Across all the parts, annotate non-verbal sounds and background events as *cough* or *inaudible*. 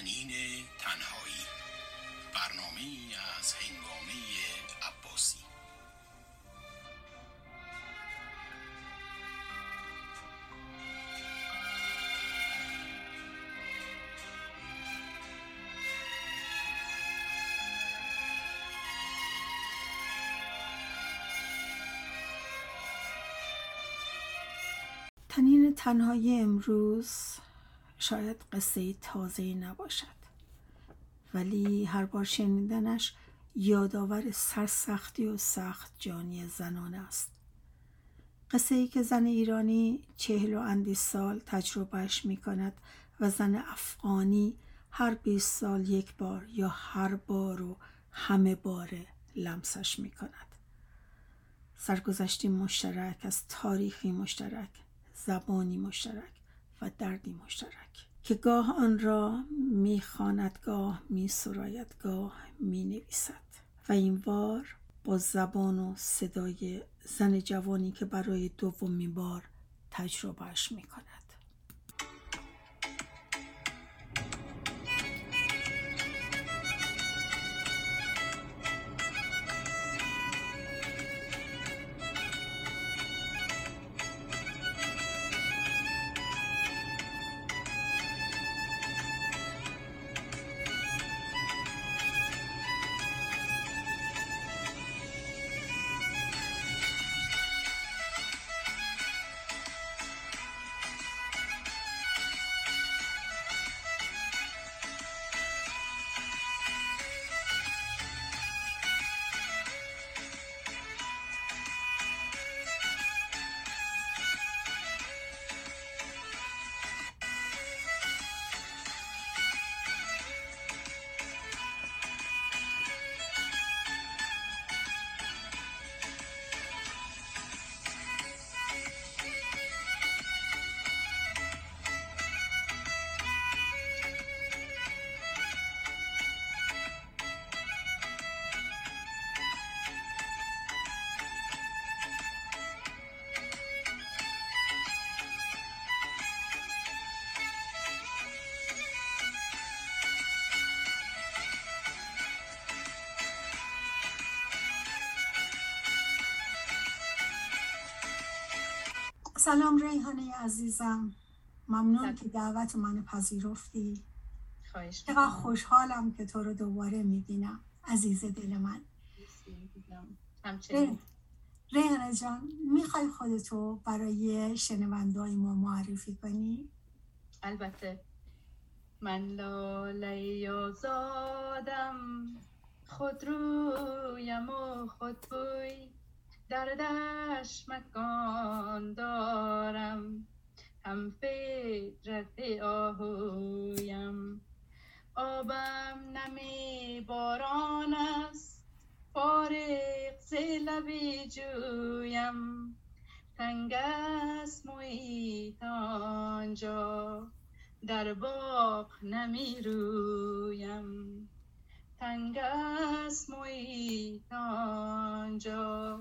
تنین تنهایی. برنامه از هنگامه عباسی. تنین تنهایی امروز شاید قصه تازه نباشد. ولی هر بار شنیدنش یادآور سرسختی و سخت جانی زنان است. قصه ای که زن ایرانی چهل و اندی سال تجربهش می کند و زن افغانی هر بیست سال یک بار یا هر بار و همه باره لمسش می کند سرگذشتی مشترک از تاریخی مشترک زبانی مشترک. و دردی مشترک که گاه آن را می‌خواند گاه میسراید گاه می‌نویسد و این بار با زبان و صدای زن جوانی که برای دومین بار تجربهش می‌کند سلام ریحانه عزیزم. ممنون که دعوت منو پذیرفتی. خواهش چقدر خوشحالم که تو رو دوباره می‌بینم. عزیز دل من. ریحانه جان می‌خوای خودتو برای شنوندای ما معرفی کنی؟ البته. من لاله آزادم. خود رویم و خود بوی در دشت مکان دارم هم فطرت آهویم. آبم نمی باران است فارغ ز لب جویم. تنگ است محیط آنجا در باغ نمی رویم. تنگ است محیط آنجا.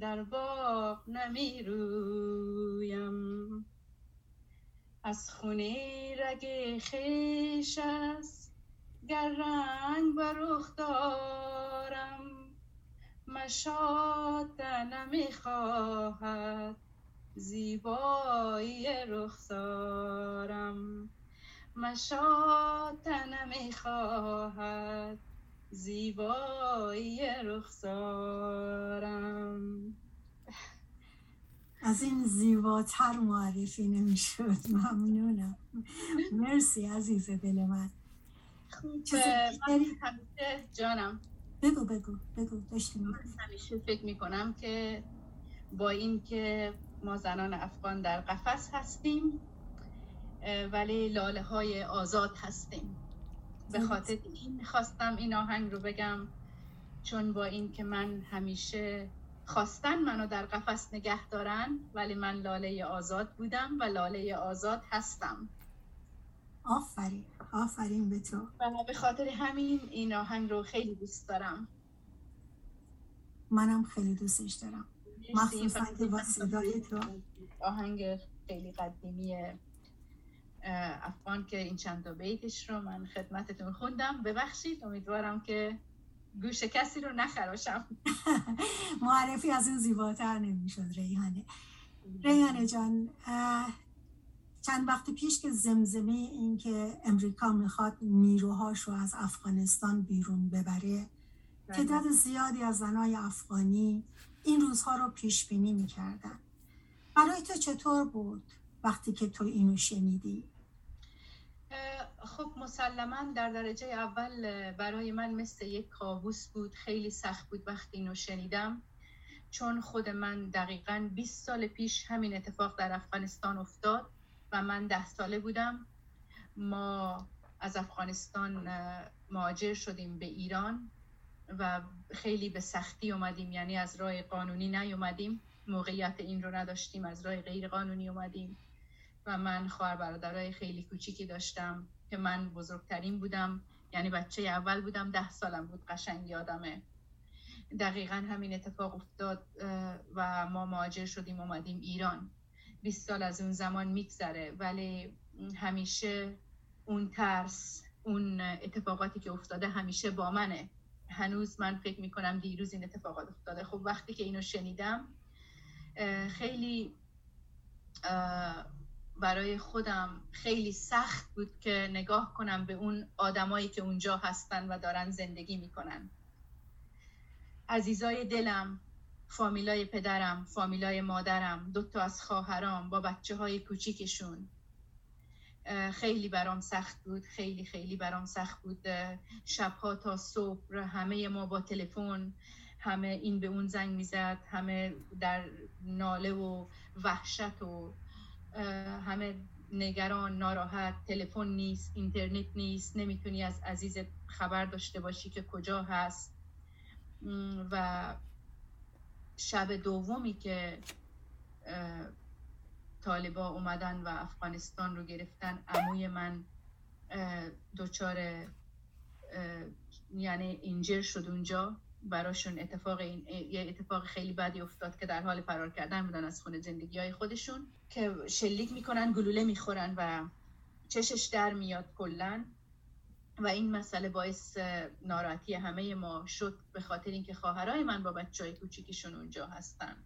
در باغ نمی رویم از خونه رگ خیش است گر رنگ بر رخ دارم مشاط نمی خواهد زیبایی رخسارم مشاط نمی خواهد زیبایی رخسارم. از این زیباتر معرفی نمی‌شد ممنونم. مرسی عزیز دل من. دیگری؟ همیشه جانم. بگو بگو بگو داشتی من می‌گفتی. همیشه فکر می کنم که با اینکه ما زنان افغان در قفس هستیم ولی لاله های آزاد هستیم. به خاطر این خواستم این آهنگ رو بگم چون با اینکه من همیشه خواستن منو در قفس نگه دارن ولی من لاله آزاد بودم و لاله آزاد هستم. آفرین آفرین به تو. و به خاطر همین این آهنگ رو خیلی دوست دارم. منم خیلی دوستش دارم. مخصوصا که با صدای تو. آهنگ خیلی قدیمی افغان که این چند تا بیتش رو من خدمتتون خوندم ببخشید امیدوارم که گوش کسی رو نخراشم *laughs* معرفی از این زیباتر نمی‌شد ریحانه ریحانه جان چند وقت پیش که زمزمه این که امریکا می‌خواد نیروهاش رو از افغانستان بیرون ببره بله. تعداد زیادی از زنای افغانی این روزها رو پیش بینی می‌کردن برای تو چطور بود وقتی که تو اینو شنیدی؟ خب مسلما در درجه اول برای من مثل یک کابوس بود. خیلی سخت بود وقتی اینو شنیدم. چون خود من دقیقا 20 سال پیش همین اتفاق در افغانستان افتاد و من ده ساله بودم. ما از افغانستان مهاجر شدیم به ایران و خیلی به سختی اومدیم. یعنی از راه قانونی نیومدیم. موقعیت این رو نداشتیم از راه غیر قانونی اومدیم. و من خواهر برادرای خیلی کوچیکی داشتم که من بزرگترین بودم. یعنی بچه اول بودم ده سالم بود قشنگ یادمه دقیقا همین اتفاق افتاد و ما مهاجر شدیم اومدیم ایران. 20 سال از اون زمان میگذره ولی همیشه اون ترس اون اتفاقاتی که افتاده همیشه با منه. هنوز من فکر می‌کنم دیروز این اتفاقات افتاده. خب وقتی که اینو شنیدم خیلی برای خودم خیلی سخت بود که نگاه کنم به اون آدمایی که اونجا هستن و دارن زندگی می‌کنن. عزیزای دلم فامیلای پدرم فامیلای مادرم دوتا از خواهرام با بچه های کوچیکشون خیلی برام سخت بود خیلی خیلی برام سخت بود. شبها تا صبح همه ما با تلفن همه این به اون زنگ می‌زد همه در ناله و وحشت و همه نگران ناراحت تلفن نیست اینترنت نیست نمی‌تونی از عزیزت خبر داشته باشی که کجا هست. و شب دومی که طالبا اومدن و افغانستان رو گرفتن عموی من دچار یعنی اینجر شد اونجا. براشون اتفاق این یه اتفاق خیلی بدی افتاد که در حال فرار کردن بودن از خونه زندگی های خودشون که شلیک می‌کنن گلوله می‌خورن و چشش در میاد کلا. و این مسئله باعث ناراحتی همه ما شد به خاطر اینکه خواهرای من با بچه های کوچیکشون اونجا هستن.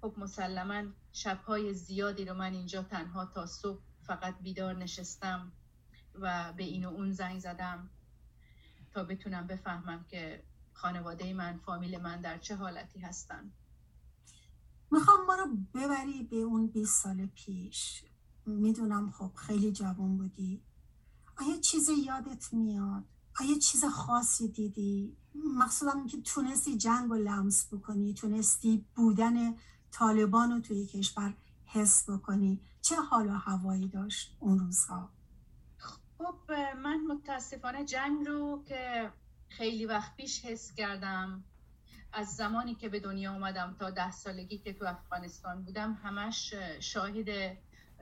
خب مسلما شبهای زیادی رو من اینجا تنها تا صبح فقط بیدار نشستم و به این و اون زنگ زدم تا بتونم بفهمم که خانواده من فامیل من در چه حالتی هستن؟ می‌خوام ما رو ببری به اون 20 سال پیش. می‌دونم خب خیلی جوان بودی. آیا چیزی یادت میاد؟ آیا چیز خاصی دیدی؟ مقصودم که تونستی جنگ رو لمس بکنی تونستی بودن طالبان رو توی کشور حس بکنی. چه حال و هوایی داشت اون روزها؟ خب من متاسفانه جنگ رو که خیلی وقت پیش حس کردم. از زمانی که به دنیا اومدم تا ده سالگی که تو افغانستان بودم همش شاهد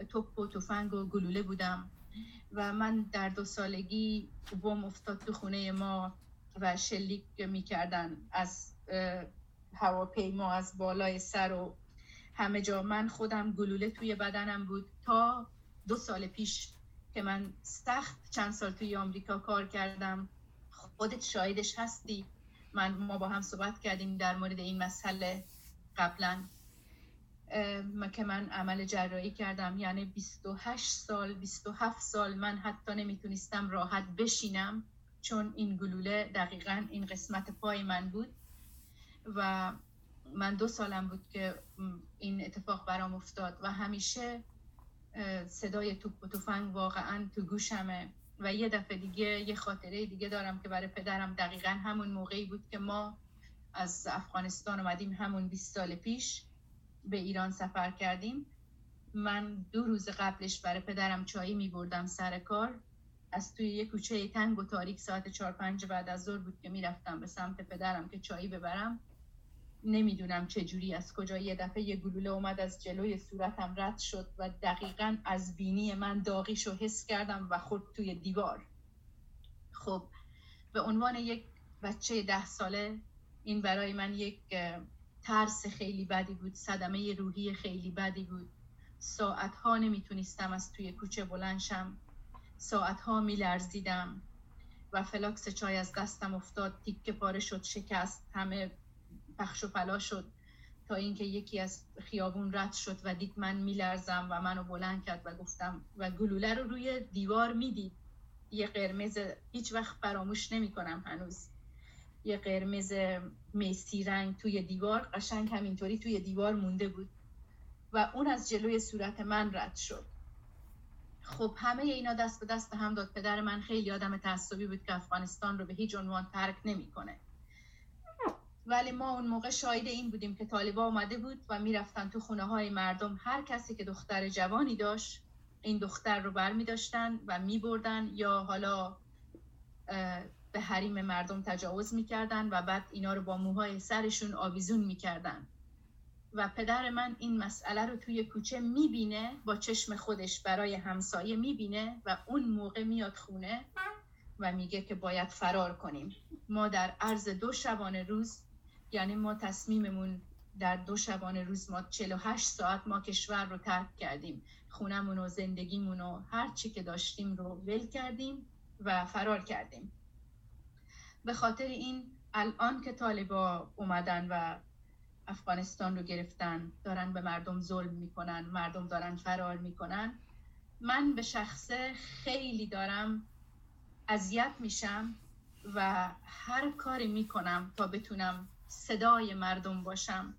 توپ و تفنگ و گلوله بودم. و من در دو سالگی بم افتاد تو خونه ما و شلیک می‌کردن از هواپیما از بالای سر و همه جا. من خودم گلوله توی بدنم بود تا دو سال پیش که من سخت چند سال توی آمریکا کار کردم. خودت شاهدش هستی؟ من ما با هم صحبت کردیم در مورد این مسئله قبلا. که من عمل جراحی کردم. یعنی 28 سال 27 سال من حتی نمی‌تونستم راحت بشینم چون این گلوله دقیقا این قسمت پای من بود و من دو سالم بود که این اتفاق برام افتاد و همیشه صدای توپ و توفنگ واقعا تو گوشمه. و یه دفعه دیگه یه خاطره دیگه دارم که برای پدرم دقیقا همون موقعی بود که ما از افغانستان اومدیم همون 20 سال پیش به ایران سفر کردیم. من دو روز قبلش برای پدرم چایی می بردم سر کار. از توی یه کوچه تنگ و تاریک ساعت چهار پنج بعد از ظهر بود که می‌رفتم به سمت پدرم که چایی ببرم. نمی‌دونم چه جوری از کجا یه دفعه یه گلوله اومد از جلوی صورتم رد شد و دقیقا از بینی من داغیش رو حس کردم و خود توی دیوار. خب به عنوان یک بچه ده ساله این برای من یک ترس خیلی بدی بود صدمه روحی خیلی بدی بود. ساعت ها نمی‌تونستم از توی کوچه بلنشم ساعت ها میلرزیدم و فلاکس چای از دستم افتاد تیکه پاره شد شکست همه پخش و پلا شد تا اینکه یکی از خیابون رد شد و دید من میلرزم و منو بلند کرد و گفتم و گلوله رو روی دیوار می‌دید. یه قرمز هیچ وقت فراموش نمی کنم هنوز. یه قرمز میسی رنگ توی دیوار قشنگ همینطوری توی دیوار مونده بود و اون از جلوی صورت من رد شد. خب همه اینا دست به دست هم داد. پدر من خیلی آدم تعصبی بود که افغانستان رو به هیچ عنوان ترک نمی‌کنه. ولی ما اون موقع شاهد این بودیم که طالبا آمده بود و می‌رفتن تو خونه های مردم. هر کسی که دختر جوانی داشت این دختر رو بر می داشتن و می بردن یا حالا به حریم مردم تجاوز می‌کردن و بعد اینا رو با موهای سرشون آویزون می‌کردن. و پدر من این مسئله رو توی کوچه می‌بینه با چشم خودش برای همسایه می‌بینه و اون موقع میاد خونه و میگه که باید فرار کنیم. ما در عرض دو شبانه روز یعنی ما تصمیممون در دو شبانه روز ما 48 ساعت ما کشور رو ترک کردیم. خونمون و زندگیمون و هر چی که داشتیم رو ول کردیم و فرار کردیم. به خاطر این الان که طالبا اومدن و افغانستان رو گرفتن دارن به مردم ظلم می‌کنن مردم دارن فرار می‌کنن من به شخصه خیلی دارم اذیت میشم و هر کاری می‌کنم تا بتونم صدای مردم باشم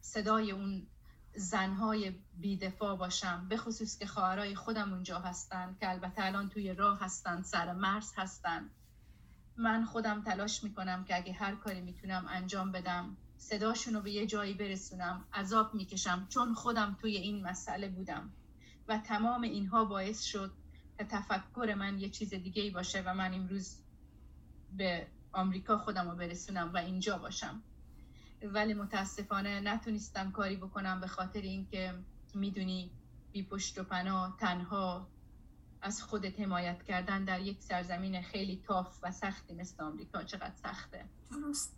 صدای اون زنهای بیدفاع باشم به خصوص که خواهرای خودم اونجا هستن که البته الان توی راه هستن سر مرز هستن. من خودم تلاش می‌کنم که اگه هر کاری می‌تونم انجام بدم صداشون رو به یه جایی برسونم عذاب می‌کشم چون خودم توی این مسئله بودم. و تمام اینها باعث شد که تفکر من یه چیز دیگه ای باشه و من امروز به آمریکا خودم رو برسونم و اینجا باشم. ولی متاسفانه نتونستم کاری بکنم به خاطر اینکه می‌دونی بی پشت و پناه تنها از خودت حمایت کردن در یک سرزمین خیلی تاف و سختی مثل آمریکا چقدر سخته. درست.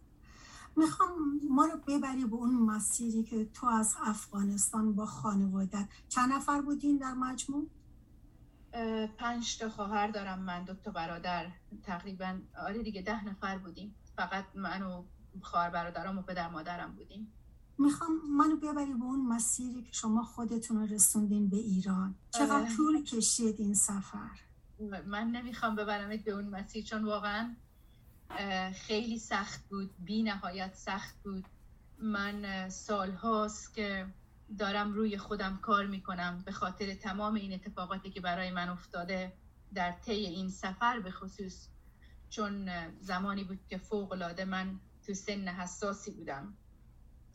می‌خوام ما رو ببری به اون مسیری که تو از افغانستان با خانوادت. چند نفر بودین در مجموع؟ پنج تا خواهر دارم من دو تا برادر. تقریبا آره دیگه ده نفر بودیم. فقط من و خواهر برادرم و پدر مادرم بودیم. می‌خوام منو ببری به اون مسیری که شما خودتون رسوندین به ایران. چقدر طول کشید این سفر؟ من نمی‌خوام ببرمت به اون مسیر چون واقعا خیلی سخت بود. بی نهایت سخت بود. من سال هاست که دارم روی خودم کار می‌کنم به خاطر تمام این اتفاقاتی که برای من افتاده در طی این سفر به خصوص چون زمانی بود که فوق العاده من تو سن حساسی بودم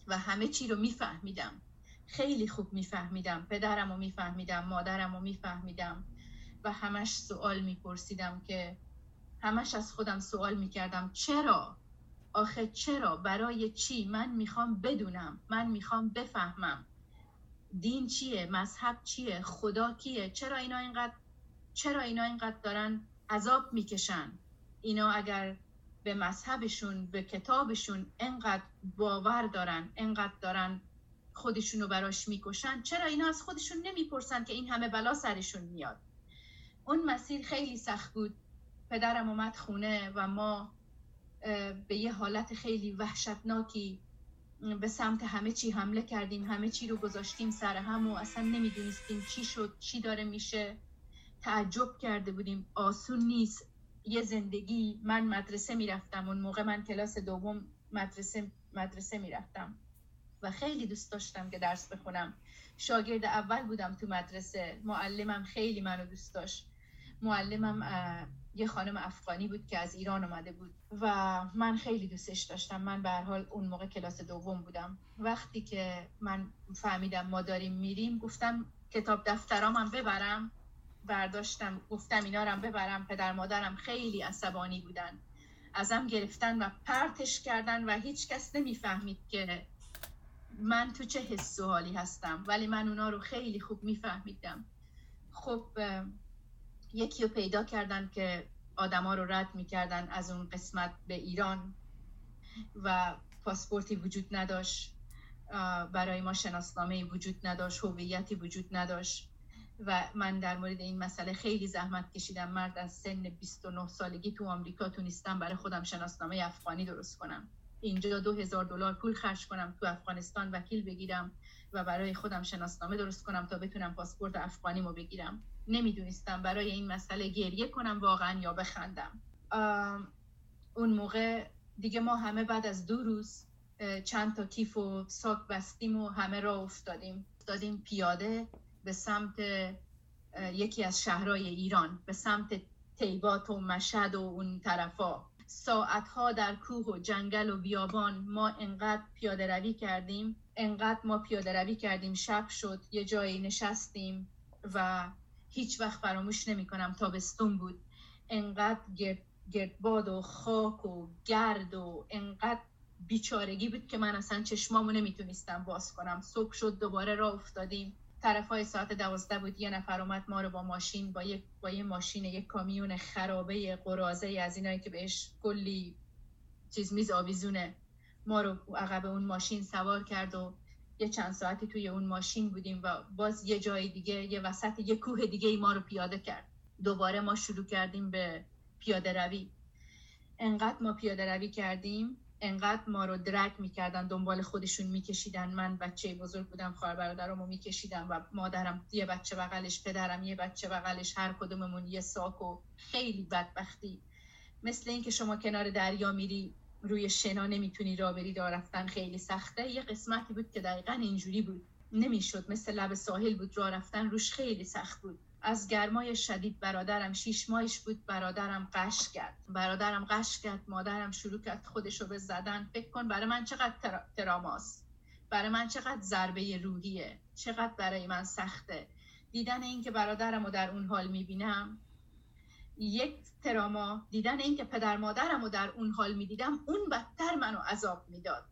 و همه چی رو میفهمیدم. خیلی خوب میفهمیدم پدرم رو میفهمیدم مادرم رو میفهمیدم و همش سوال میپرسیدم که همش از خودم سوال می‌کردم چرا؟ آخه چرا؟ برای چی؟ من می‌خوام بدونم من می‌خوام بفهمم. دین چیه؟ مذهب چیه؟ خدا کیه؟ چرا اینا اینقدر چرا اینا اینقدر دارن عذاب می‌کشن؟ اینا اگر به مذهبشون به کتابشون انقدر باور دارن انقدر دارن خودشونو براش می‌کشن چرا اینا از خودشون نمی‌پرسن که این همه بلا سرشون میاد؟ اون مسیر خیلی سخت بود. پدرم اومد خونه و ما به یه حالت خیلی وحشتناکی به سمت همه چی حمله کردیم همه چی رو گذاشتیم سر هم و اصلا نمی‌دونستیم چی شد چی داره میشه. تعجب کرده بودیم. آسون نیست. یه زندگی. من مدرسه می‌رفتم. اون موقع من کلاس دوم مدرسه مدرسه می‌رفتم. و خیلی دوست داشتم که درس بخونم. شاگرد اول بودم تو مدرسه. معلمم خیلی منو دوست داشت. معلمم یه خانم افغانی بود که از ایران اومده بود و من خیلی دوستش داشتم. من به حال اون موقع کلاس دوم بودم. وقتی که من فهمیدم ما داریم میریم گفتم کتاب دفترامم ببرم. برداشتم گفتم اینا رو ببرم. پدر مادرم خیلی عصبانی بودن. ازم گرفتن و پرتش کردن و هیچ کس نمی‌فهمید که من تو چه حس و حالی هستم. ولی من اونا رو خیلی خوب میفهمیدم. خب یکی رو پیدا کردن که آدما رو رد می‌کردن از اون قسمت به ایران و پاسپورتی وجود نداشت برای ما شناسنامه وجود نداشت هویتی وجود نداشت و من در مورد این مسئله خیلی زحمت کشیدم. مرد از سن 29 سالگی تو آمریکا تونستم برای خودم شناسنامه افغانی درست کنم. اینجا دو هزار دلار پول خرج کنم تو افغانستان وکیل بگیرم و برای خودم شناسنامه درست کنم تا بتونم پاسپورت افغانیمو بگیرم. نمی‌دونستم برای این مسئله گریه کنم واقعا یا بخندم. اون موقع دیگه ما همه بعد از دو روز چند تا کیف و ساک بستیم و همه را افتادیم. افتادیم پیاده به سمت یکی از شهرهای ایران به سمت تیبات و مشهد و اون طرفا. ساعتها در کوه و جنگل و بیابان ما انقدر پیاده روی کردیم انقدر ما پیاده روی کردیم شب شد یه جایی نشستیم و هیچ وقت فراموش نمی کنم تابستون بود. انقدر گرد گردباد و خاک و گرد و انقدر بیچارگی بود که من اصلا چشمامو نمی‌تونستم باز کنم. صبح شد دوباره را افتادیم. طرف های ساعت دوازده بود یه نفر اومد ما رو با ماشین با یک با یه ماشین یک کامیون خرابه قرازه از اینایی که بهش کلی چیز میز آویزونه. ما رو عقب اون ماشین سوار کرد و یه چند ساعتی توی اون ماشین بودیم و باز یه جای دیگه یه وسط یه کوه دیگه ای ما رو پیاده کرد. دوباره ما شروع کردیم به پیاده روی. انقدر ما پیاده روی کردیم انقدر ما رو درک می‌کردن دنبال خودشون میکشیدن. من بچه بزرگ بودم خواهر برادرمو میکشیدم و مادرم یه بچه بغلش پدرم یه بچه بغلش هر کدوممون یه ساک و خیلی بدبختی. مثل اینکه شما کنار دریا میری روی شنا نمی‌تونی را بری را رفتن خیلی سخته. یه قسمتی بود که دقیقا اینجوری بود. نمی‌شد. مثل لب ساحل بود را رفتن روش خیلی سخت بود. از گرمای شدید برادرم شیش ماهش بود برادرم قش کرد. برادرم قش کرد مادرم شروع کرد خودشو به زدن. فکر کن برای من چقدر تراماست. برای من چقدر ضربه روحیه. چقدر برای من سخته. دیدن اینکه برادرم رو در اون حال می‌بینم. یک تراما. دیدن اینکه پدر مادرم رو در اون حال می‌دیدم اون بدتر منو عذاب می‌داد.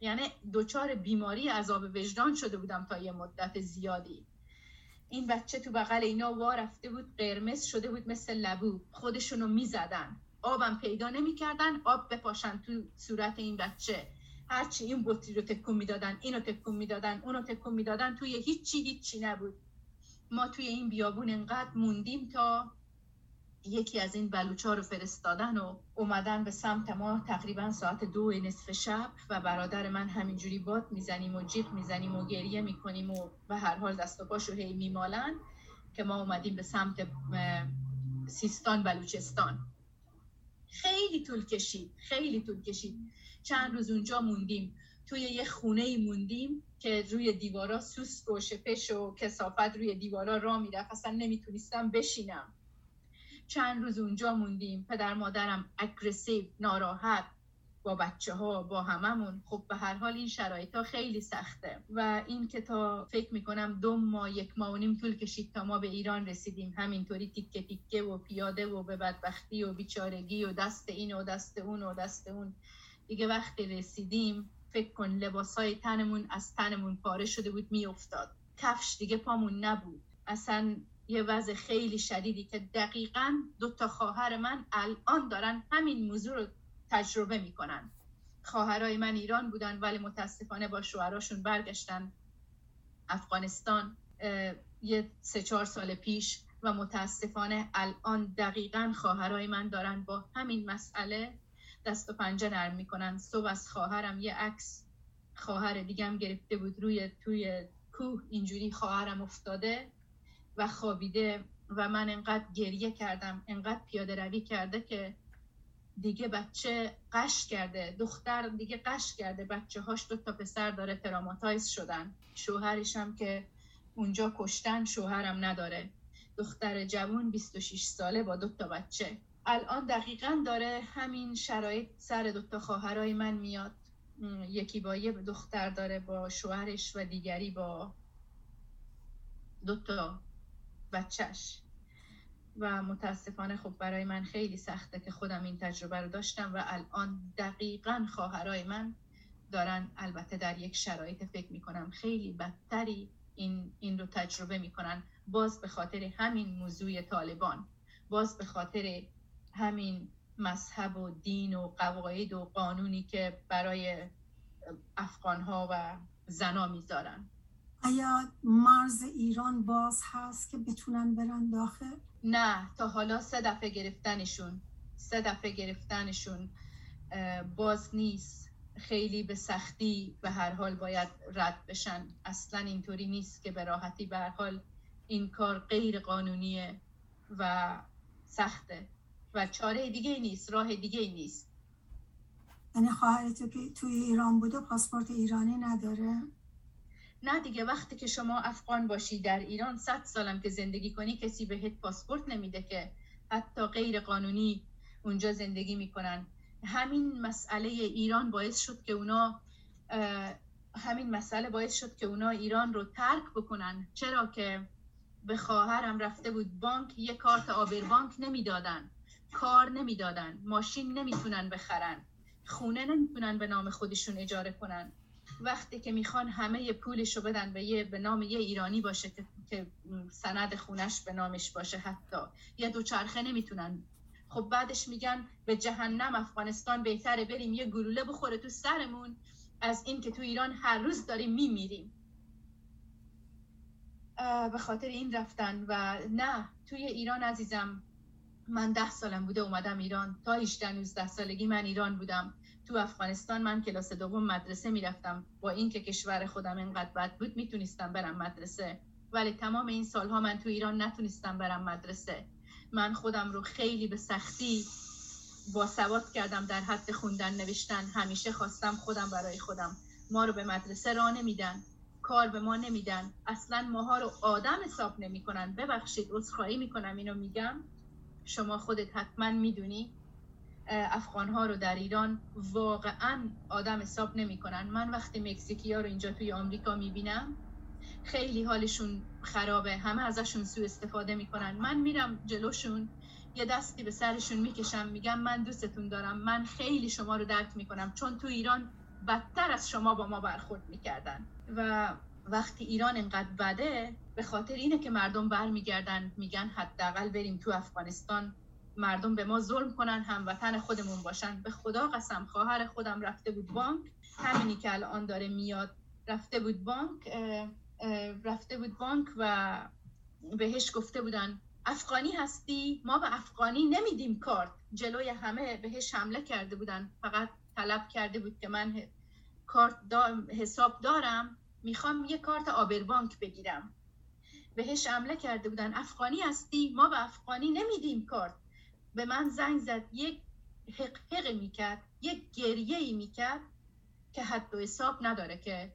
یعنی دچار بیماری عذاب وجدان شده بودم تا یه مدت زیادی. این بچه تو بغل اینا وا رفته بود قرمز شده بود مثل لبو. خودشونو می‌زدن. آبم پیدا نمی‌کردن آب بپاشن تو صورت این بچه. هرچی این بطری رو تکون می‌دادن اینو تکون می‌دادن اونو تکون می‌دادن توی هیچی هیچی نبود. ما توی این بیابون انقدر موندیم تا یکی از این بلوچا رو فرستادن و اومدن به سمت ما تقریبا ساعت دو نصف شب و برادر من همینجوری باد می‌زنیم و جیغ می‌زنیم و گریه می‌کنیم و به هر حال دست و پاشو هی میمالن که ما اومدیم به سمت سیستان بلوچستان. خیلی طول کشید خیلی طول کشید. چند روز اونجا موندیم. توی یه خونه موندیم که روی دیوارا سوسک و شپش و کسافت روی دیوارا را می‌رفت. اصلا نمی‌تونستم بشینم. چند روز اونجا موندیم. پدر مادرم اگرسیو ناراحت با بچه ها با هممون. خب به هر حال این شرایط ها خیلی سخته. و این که تا فکر می‌کنم دو ماه یک ماه و نیم طول کشید تا ما به ایران رسیدیم. همینطوری تیکه تیکه و پیاده و به بدبختی و بیچارگی و دست این و دست اون و دست اون. دیگه وقتی رسیدیم فکر کن لباسای تنمون از تنمون پاره شده بود میافتاد. کفش دیگه پامون نبود. اصلا یه وضع خیلی شدیدی که دقیقا دو تا خواهر من الان دارن همین موضوع رو تجربه می‌کنن. خواهرای من ایران بودن ولی متاسفانه با شوهراشون برگشتن افغانستان یه سه چهار سال پیش و متاسفانه الان دقیقا خواهرای من دارن با همین مسئله دست و پنجه نرم می‌کنن. صبح از خواهرم یه عکس خواهر دیگم گرفته بود روی توی کوه اینجوری خواهرم افتاده. و خوابیده و من انقدر گریه کردم انقدر پیاده روی کرده که دیگه بچه قش کرده دختر دیگه قش کرده بچه هاش دو تا پسر داره تراماتایز شدن. شوهرش هم که اونجا کشتن شوهرم نداره. دختر جوون 26 ساله با دو تا بچه. الان دقیقا داره همین شرایط سر دو تا خواهرای من میاد. یکی با یه دختر داره با شوهرش و دیگری با دو تا بچهش. و متاسفانه خب برای من خیلی سخته که خودم این تجربه رو داشتم و الان دقیقا خواهرای من دارن البته در یک شرایط فکر می‌کنم خیلی بدتری این, این رو تجربه می‌کنن. باز به خاطر همین موضوع طالبان. باز به خاطر همین مذهب و دین و قواعد و قانونی که برای افغان ها و زنا می‌ذارن. آیا مرز ایران باز هست که بتونن برن داخل؟ نه تا حالا سه دفعه گرفتنشون. سه دفعه گرفتنشون باز نیست. خیلی به سختی به هر حال باید رد بشن. اصلا اینطوری نیست که به راحتی. به هر حال این کار غیر قانونیه و سخته. و چاره دیگه نیست راه دیگه نیست. یعنی خواهر تو که توی ایران بوده؟ پاسپورت ایرانی نداره؟ نه دیگه وقتی که شما افغان باشی در ایران صد سالم که زندگی کنی کسی بهت پاسپورت نمیده که. حتی غیر قانونی اونجا زندگی می‌کنن. همین مسئله ایران باعث شد که اونا همین مسئله باعث شد که اونا ایران رو ترک بکنن. چرا که به خواهرم رفته بود بانک یه کارت آبر بانک نمی‌دادن. کار نمی‌دادن. ماشین نمی‌تونن بخرن. خونه نمی‌تونن به نام خودشون اجاره کنن. وقتی که می‌خوان همه پولش رو بدن به یه به نام یه ایرانی باشه که, سند خونش به نامش باشه حتی. یه دوچرخه نمی‌تونن. خب بعدش میگن به جهنم افغانستان بهتره بریم یه گلوله بخوره تو سرمون. از این که تو ایران هر روز داریم میمیریم. به خاطر این رفتن و نه توی ایران عزیزم من ده سالم بوده اومدم ایران. تا 18 19 سالگی من ایران بودم. تو افغانستان من کلاس دوم مدرسه می‌رفتم. با اینکه کشور خودم اینقدر بد بود می‌تونستم برم مدرسه. ولی تمام این سالها من تو ایران نتونستم برم مدرسه. من خودم رو خیلی به سختی با سواد کردم در حد خوندن نوشتن. همیشه خواستم خودم برای خودم. ما رو به مدرسه را نمیدن. کار به ما نمیدن. اصلا ماها رو آدم حساب نمی‌کنن. ببخشید عذرخواهی می‌کنم اینو میگم. شما خودت حتما می‌دونی افغان ها رو در ایران واقعا آدم حساب نمی‌کنن. من وقتی مکزیکی ها رو اینجا توی آمریکا می‌بینم خیلی حالشون خرابه. همه ازشون سوء استفاده می‌کنن. من میرم جلوشون یه دستی به سرشون می‌کشم میگم من دوستتون دارم. من خیلی شما رو درک می‌کنم چون تو ایران بدتر از شما با ما برخورد می‌کردن. و وقتی ایران انقدر بده به خاطر اینه که مردم برمیگردن میگن حداقل بریم تو افغانستان. مردم به ما ظلم کنن هموطن خودمون باشن. به خدا قسم خواهر خودم رفته بود بانک. همینی که الان داره میاد رفته بود بانک رفته بود بانک و بهش گفته بودن افغانی هستی؟ ما به افغانی نمیدیم کارت. جلوی همه بهش حمله کرده بودن. فقط طلب کرده بود که من کارت حساب دارم می‌خوام یه کارت آبر بانک بگیرم. بهش حمله کرده بودن افغانی هستی؟ ما به افغانی نمیدیم کارت. به من زنگ زد یک حق می‌کرد یک گریه ای می‌کرد که حد و حساب نداره که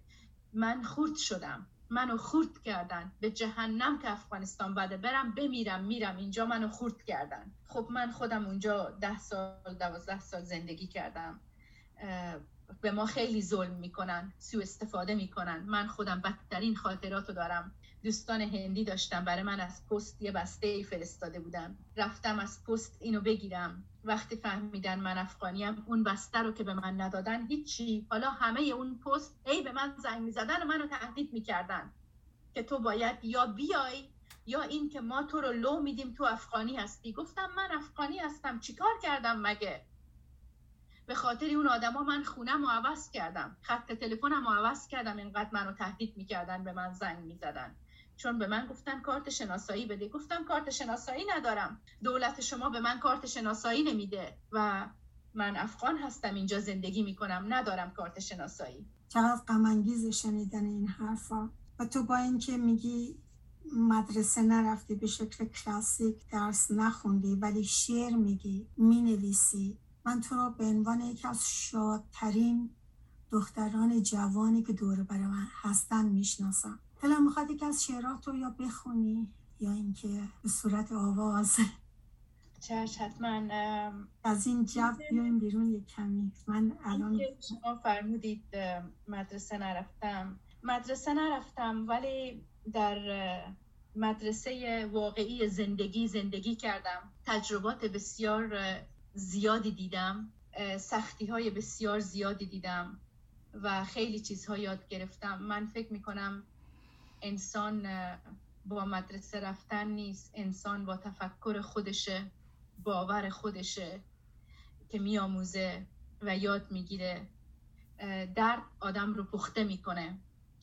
من خورد شدم. منو خورد کردن. به جهنم که افغانستان بده برم بمیرم میرم. اینجا منو خورد کردن. خب من خودم اونجا ده سال دوازده سال زندگی کردم. به ما خیلی ظلم می‌کنن سو استفاده می‌کنن. من خودم بدترین خاطراتو دارم. دوستان هندی داشتم. برای من از پست یه بسته ای فرستاده بودم رفتم از پست اینو بگیرم. وقتی فهمیدن من افغانیم اون بسته رو که به من ندادن هیچی. حالا همه اون پست ای به من زنگ می‌زدن و منو تهدید می‌کردن که تو باید یا بیای یا این که ما تو رو لو میدیم تو افغانی هستی. گفتم من افغانی هستم. چیکار کردم مگه؟ به خاطر اون آدما من خونم رو عوض کردم. خط تلفنم رو عوض کردم. اینقدر منو تهدید می‌کردن به من زنگ می‌زدن. چون به من گفتن کارت شناسایی بده. گفتم کارت شناسایی ندارم. دولت شما به من کارت شناسایی نمیده و من افغان هستم اینجا زندگی می‌کنم. ندارم کارت شناسایی. چقدر غم شنیدن این حرفا. و تو با اینکه میگی مدرسه نرفتی به شکل کلاسیک درس نخوندی ولی شعر میگی می‌نویسی من تو رو به عنوان یکی از شادترین دختران جوانی که دور برای من هستن می‌شناسم. دلم می‌خواد یکی از شعرات رو یا بخونی یا اینکه به صورت آواز. چش حتما از این جو بیایم بیرون یک کمی. من الان شما فرمودید مدرسه نرفتم. مدرسه نرفتم ولی در مدرسه واقعی زندگی زندگی کردم. تجربات بسیار زیادی دیدم. سختی های بسیار زیادی دیدم و خیلی چیزها یاد گرفتم. من فکر می‌کنم انسان با مدرسه رفتن نیست. انسان با تفکر خودشه باور خودشه که میآموزه و یاد می‌گیره. درد آدم رو پخته می‌کنه.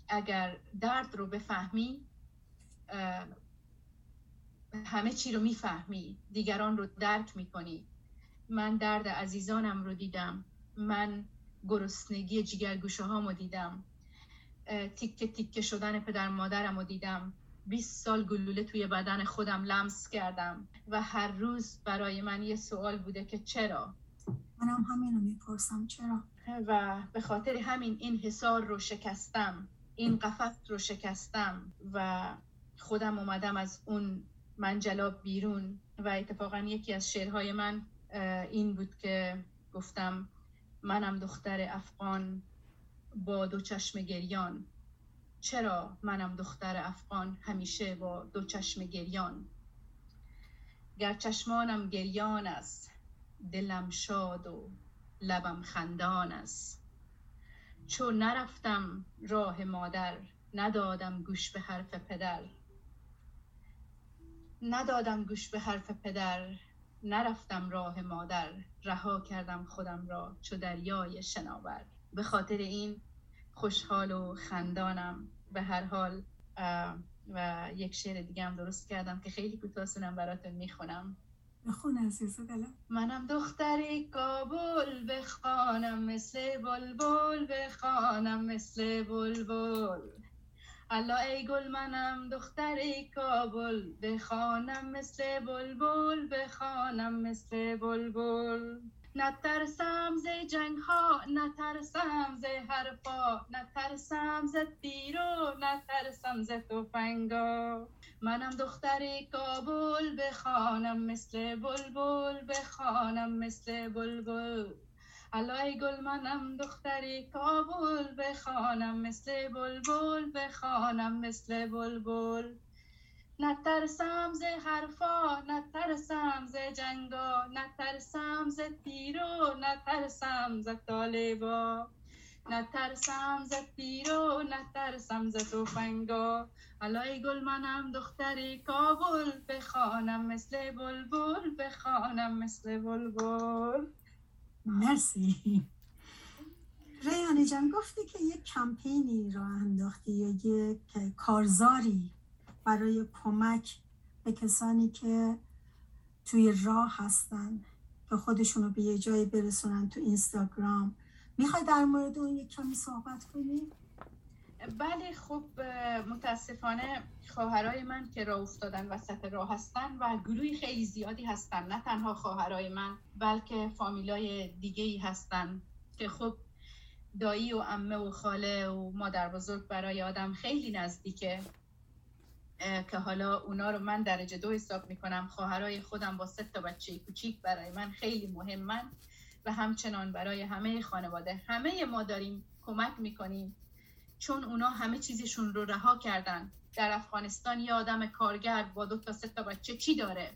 اگر درد رو بفهمی همه چی رو می‌فهمی. دیگران رو درک می‌کنی. من درد عزیزانم رو دیدم. من گرسنگی جگرگوشه هامو دیدم. تیکه تیکه شدن پدر مادرم رو دیدم. 20 سال گلوله توی بدن خودم لمس کردم و هر روز برای من یه سوال بوده که چرا؟ منم همین رو می‌پرسم چرا؟ و به خاطر همین این حسار رو شکستم این قفس رو شکستم و خودم اومدم از اون منجلاب بیرون و اتفاقا یکی از شعرهای من این بود که گفتم منم دختر افغان با دو چشم گریان. چرا منم دختر افغان همیشه با دو چشم گریان؟ گر چشمانم گریان است دلم شاد و لبم خندان است. چون نرفتم راه مادر ندادم گوش به حرف پدر. ندادم گوش به حرف پدر نرفتم راه مادر. رها کردم خودم را چو دریای شناور. به خاطر این خوشحال و خندانم به هر حال و یک شعر دیگه هم درست کردم که خیلی کوتاه براتون می‌خونم. بخون عزیز منم دختری کابل بخوانم مثل بلبل بخوانم مثل بلبل. الله ای گل منم دختری کابل بخوانم مثل بلبل بخوانم مثل بلبل. نترسم ز جنگ ها نترسم ز حرفا نترسم ز تیرو نترسم ز تفنگا. منم دختری کابل بخوانم مثل بلبل بخوانم مثل بلبل. علای گل منم دختری کابل بخوانم مثل بلبل بخوانم مثل بلبل. نترسم ز حرفا نترسم ز جنگا نترسم ز تیرو نترسم ز طالبا. نترسم ز تیرو نترسم ز توفنگا علای گل منم دختری کابل بخوانم مثل بلبل بخوانم مثل بلبل. مرسی. ریانه جان گفتی که یک کمپینی را انداختی یا یک کارزاری برای کمک به کسانی که توی راه هستن که خودشونو به یه جایی برسونن تو اینستاگرام. می‌خوای در مورد اون یک کمی صحبت کنی؟ بله خب متاسفانه خواهرای من که راه افتادن وسط راه هستن و گروهی خیلی زیادی هستن. نه تنها خواهرای من بلکه فامیلای دیگه ای هستن که خب دایی و امه و خاله و مادر بزرگ برای آدم خیلی نزدیکه. که حالا اونا رو من درجه دو حساب می‌کنم. خواهرای خودم با سه تا بچه کوچیک برای من خیلی مهمن و همچنان برای همه خانواده. همه ما داریم کمک می‌کنیم چون اونا همه چیزشون رو رها کردن. در افغانستان یه آدم کارگر با دو تا سه تا بچه چی داره؟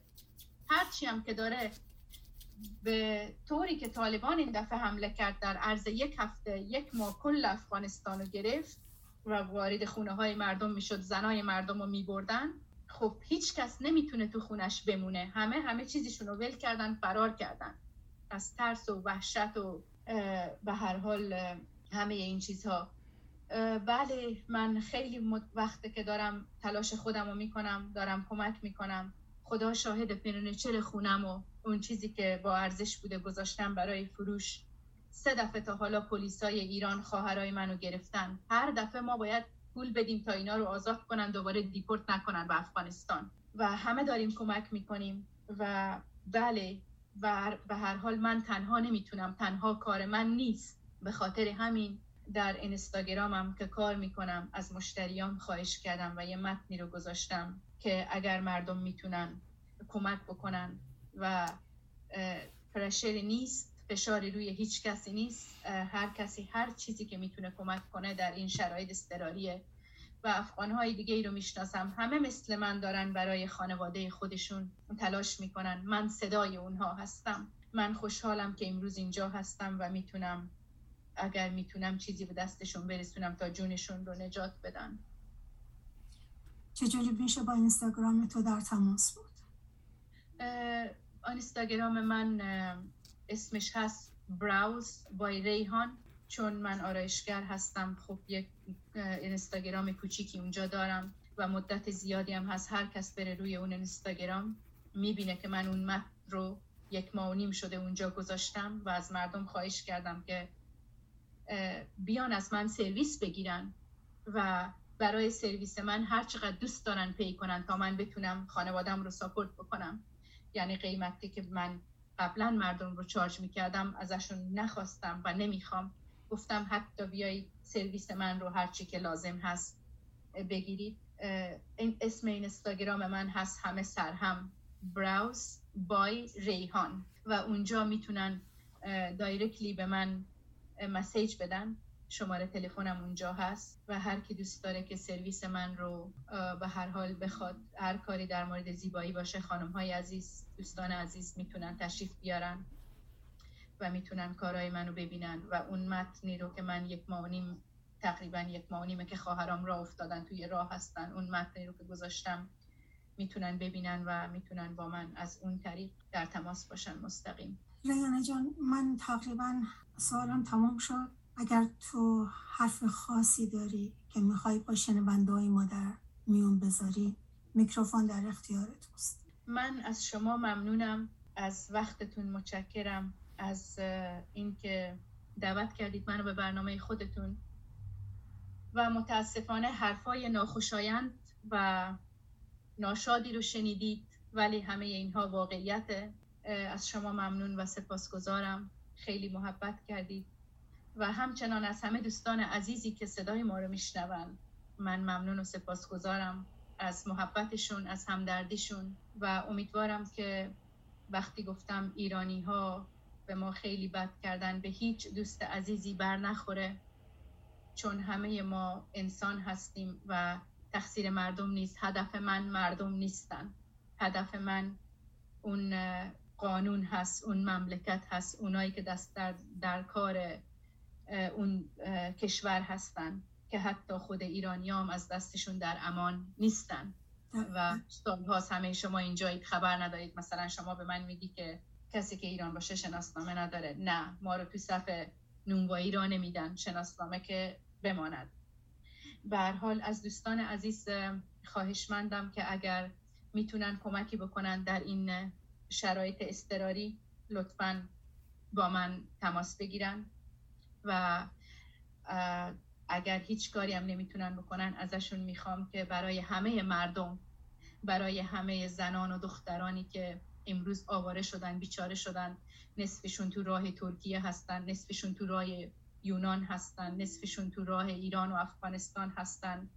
هرچی هم که داره به طوری که طالبان این دفعه حمله کرد در عرض یک هفته یک ماه کل افغانستان رو گرفت و وارد خونه های مردم می‌شد زنای مردم رو میبردن. خب هیچ کس نمی‌تونه تو خونش بمونه. همه همه چیزشون رو ول کردن فرار کردن. از ترس و وحشت و به هر حال همه این چیزها. بله من خیلی وقته که دارم تلاش خودم رو می‌کنم دارم کمک می‌کنم. خدا شاهد پرنچر خونم و اون چیزی که با ارزش بوده گذاشتم برای فروش سه دفعه تا حالا پلیسای ایران خواهرای منو گرفتن. هر دفعه ما باید پول بدیم تا اینا رو آزاد کنن دوباره دیپورت نکنن به افغانستان. و همه داریم کمک می‌کنیم و بله و به هر حال من تنها نمی‌تونم تنها کار من نیست. به خاطر همین در اینستاگرامم که کار می‌کنم از مشتریام خواهش کردم و یه متنی رو گذاشتم که اگر مردم می‌تونن کمک بکنن و پرشری نیست فشاری روی هیچ کسی نیست. هر کسی هر چیزی که می‌تونه کمک کنه در این شرایط استراریه و افغانهای دیگه ای رو می‌شناسم. همه مثل من دارن برای خانواده خودشون تلاش می‌کنن. من صدای اونها هستم. من خوشحالم که امروز اینجا هستم و می‌تونم اگر می‌تونم چیزی به دستشون برسونم تا جونشون رو نجات بدن. چجوری میشه با اینستاگرام تو در تماس بود؟ اینستاگرام من اسمش هست براوز بای ریحان چون من آرایشگر هستم. خب یک اینستاگرام کوچیکی اونجا دارم و مدت زیادی هم هست. هر کس بره روی اون اینستاگرام می‌بینه که من اون متن رو یک ماه و نیم شده اونجا گذاشتم و از مردم خواهش کردم که بیان از من سرویس بگیرن و برای سرویس من هر چقدر دوست دارن pay کنن تا من بتونم خانوادم رو support بکنم. یعنی قیمتی که من قبلا مردم رو charge می‌کردم ازشون نخواستم و نمی‌خوام. گفتم حتی بیای سرویس من رو هرچی که لازم هست بگیرید. این اسم این استاگرام من هست همه سر هم براوز بای ریحان. و اونجا می‌تونن دایرکتلی به من مسیج بدن. شماره تلفنم اونجا هست و هر کی دوست داره که سرویس من رو به هر حال بخواد هر کاری در مورد زیبایی باشه خانم های عزیز دوستان عزیز می‌تونن تشریف بیارن و می‌تونن کارهای منو ببینن و اون متنی رو که من یک ماه نیم تقریبا یک ماه نیمه که خواهرام راه افتادن توی راه هستن اون متنی رو که گذاشتم می‌تونن ببینن و می‌تونن با من از اون طریق در تماس باشن مستقیم. ریانه جان من تقریبا سوالم تمام شد. اگر تو حرف خاصی داری که می‌خوای با شنونده های ما در میون بذاری میکروفون در اختیار توست من از شما ممنونم از وقتتون متشکرم از اینکه دعوت کردید منو به برنامه خودتون. و متاسفانه حرفای ناخوشایند و ناشادی رو شنیدید ولی همه اینها واقعیت از شما ممنون و سپاسگزارم. خیلی محبت کردید. و همچنان از همه دوستان عزیزی که صدای ما رو میشنوند من ممنون و سپاسگزارم از محبتشون از همدردیشون و امیدوارم که وقتی گفتم ایرانی ها به ما خیلی بد کردن به هیچ دوست عزیزی بر نخوره چون همه ما انسان هستیم و تقصیر مردم نیست. هدف من مردم نیستن. هدف من اون قانون هست اون مملکت هست اونایی که دست در, در کار اون کشور هستن که حتی خود ایرانیام از دستشون در امان نیستن. و هاست همه شما اینجایید خبر ندارید. مثلا شما به من میگی که کسی که ایران باشه شناسنامه نداره. نه ما رو تو صف نونوایی را نمیدن شناسنامه که بماند. به حال از دوستان عزیز خواهشمندم که اگر می‌تونن کمکی بکنن در این شرایط استراری لطفا با من تماس بگیرن. و اگر هیچ کاری هم نمی‌تونن بکنن ازشون می‌خوام که برای همه مردم برای همه زنان و دخترانی که امروز آواره شدن بیچاره شدن نصفشون تو راه ترکیه هستن نصفشون تو راه یونان هستن نصفشون تو راه ایران و افغانستان هستن.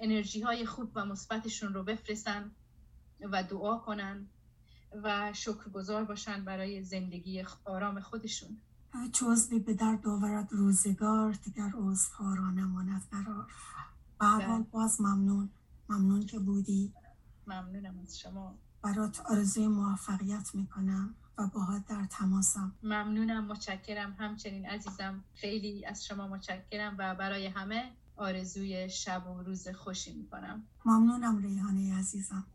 انرژی های خوب و مثبتشون رو بفرستن و دعا کنن و شکرگزار باشن برای زندگی آرام خودشون. چوزبی به در داورد روزگار دیگر عذرها را نماند قرار. به بله. باز ممنون. ممنون که بودی. ممنونم از شما. برات آرزوی موفقیت می‌کنم و باهات در تماسم. ممنونم متشکرم. همچنین عزیزم خیلی از شما متشکرم و برای همه آرزوی شب و روز خوشی می‌کنم. ممنونم ریحانه عزیزم.